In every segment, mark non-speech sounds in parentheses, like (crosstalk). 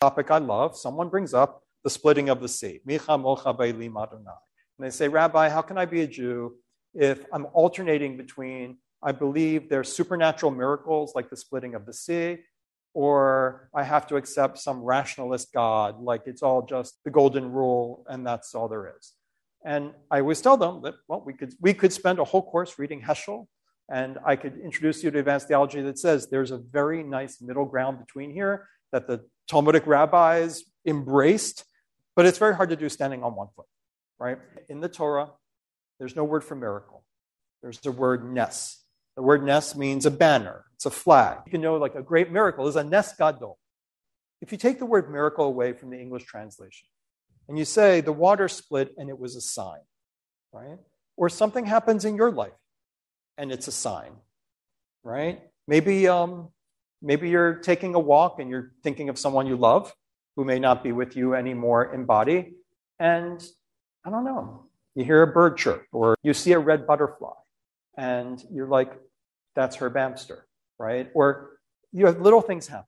topic I love, someone brings up the splitting of the sea. And they say, Rabbi, how can I be a Jew if I'm alternating between I believe there's supernatural miracles like the splitting of the sea, or I have to accept some rationalist God, like it's all just the golden rule and that's all there is. And I always tell them that, well, we could, we could spend a whole course reading Heschel, and I could introduce you to advanced theology that says there's a very nice middle ground between here that the Talmudic rabbis embraced, but it's very hard to do standing on one foot, right? In the Torah, there's no word for miracle. There's the word nes. The word nes means a banner, it's a flag. You can know like a great miracle is a nes gadol. If you take the word miracle away from the English translation and you say the water split and it was a sign, right? Or something happens in your life and it's a sign, right? Maybe, um, maybe you're taking a walk and you're thinking of someone you love who may not be with you anymore in body. And I don't know, you hear a bird chirp or you see a red butterfly and you're like, that's Herb Amster, right? Or you have little things happen.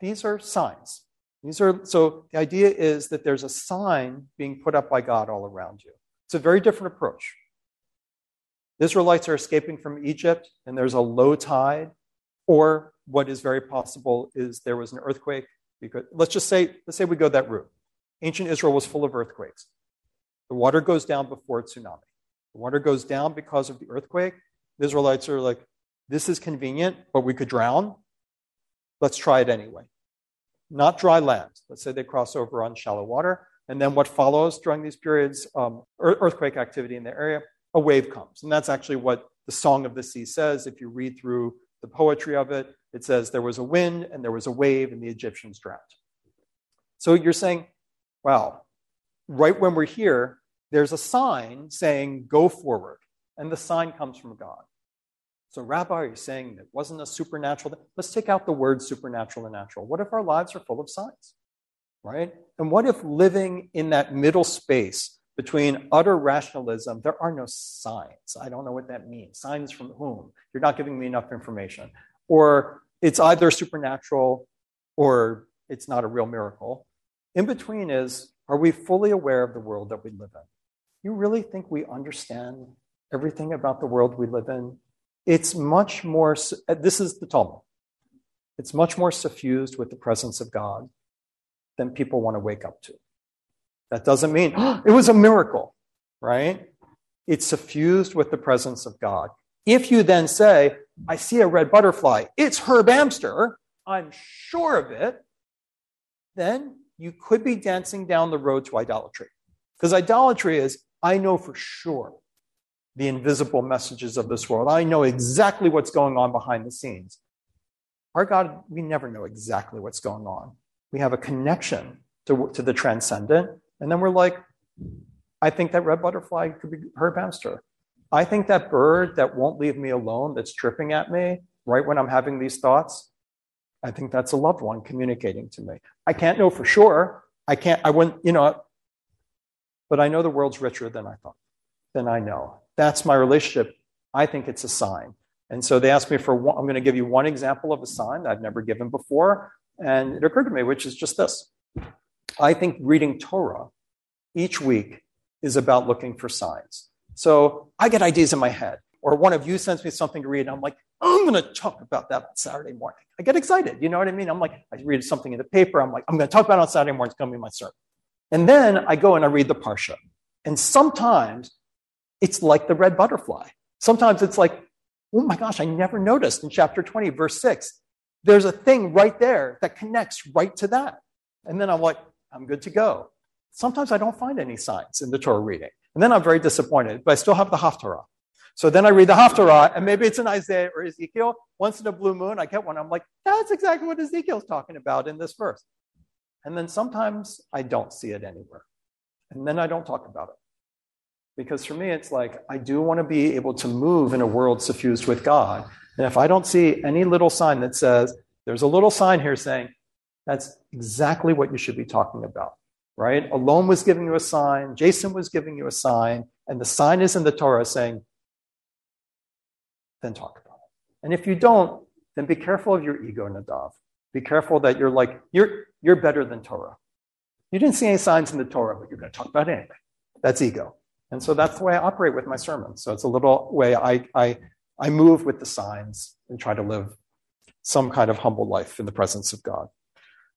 These are signs. These are so the idea is that there's a sign being put up by God all around you. It's a very different approach. The Israelites are escaping from Egypt and there's a low tide, or what is very possible is there was an earthquake. Because let's just say, let's say we go that route. Ancient Israel was full of earthquakes. The water goes down before a tsunami. The water goes down because of the earthquake. The Israelites are like, this is convenient, but we could drown. Let's try it anyway. Not dry land. Let's say they cross over on shallow water. And then what follows during these periods, um, earthquake activity in the area, a wave comes. And that's actually what the Song of the Sea says. If you read through the poetry of it, it says there was a wind and there was a wave and the Egyptians drowned. So you're saying, well, right when we're here, there's a sign saying, go forward. And the sign comes from God. So, Rabbi, are you saying it wasn't a supernatural? Let's take out the word supernatural and natural. What if our lives are full of signs? Right? And what if living in that middle space between utter rationalism, there are no signs. I don't know what that means. Signs from whom? You're not giving me enough information. Or it's either supernatural or it's not a real miracle. In between is, are we fully aware of the world that we live in? You really think we understand everything about the world we live in? It's much more, this is the Talmud. It's much more suffused with the presence of God than people want to wake up to. That doesn't mean oh, (gasps) it was a miracle, right? It's suffused with the presence of God. If you then say, I see a red butterfly, it's Herb Amster, I'm sure of it, then you could be dancing down the road to idolatry. Because idolatry is I know for sure the invisible messages of this world. I know exactly what's going on behind the scenes. Our God, we never know exactly what's going on. We have a connection to, to the transcendent. And then we're like, I think that red butterfly could be Herb Amster. I think that bird that won't leave me alone, that's tripping at me right when I'm having these thoughts, I think that's a loved one communicating to me. I can't know for sure. I can't, I wouldn't, you know, but I know the world's richer than I thought, than I know. That's my relationship. I think it's a sign. And so they asked me for one, I'm going to give you one example of a sign I've never given before. And it occurred to me, which is just this. I think reading Torah each week is about looking for signs. So I get ideas in my head, or one of you sends me something to read, and I'm like, I'm going to talk about that on Saturday morning. I get excited. You know what I mean? I'm like, I read something in the paper. I'm like, I'm going to talk about it on Saturday morning. It's going to be my sermon. And then I go and I read the Parsha. And sometimes it's like the red butterfly. Sometimes it's like, oh my gosh, I never noticed in chapter 20, verse 6. There's a thing right there that connects right to that. And then I'm like, I'm good to go. Sometimes I don't find any signs in the Torah reading. And then I'm very disappointed, but I still have the Haftarah. So then I read the Haftarah, and maybe it's in Isaiah or Ezekiel. Once in a blue moon, I get one. I'm like, that's exactly what Ezekiel's talking about in this verse. And then sometimes I don't see it anywhere. And then I don't talk about it. Because for me, it's like I do want to be able to move in a world suffused with God. And if I don't see any little sign that says, there's a little sign here saying, that's exactly what you should be talking about, right? Alon was giving you a sign, Jason was giving you a sign, and the sign is in the Torah saying, then talk about it. And if you don't, then be careful of your ego, Nadav Be careful that you're like, you're, you're better than Torah. You didn't see any signs in the Torah, but you're going to talk about it anyway. That's ego. And so that's the way I operate with my sermons. So it's a little way I, I, I move with the signs and try to live some kind of humble life in the presence of God.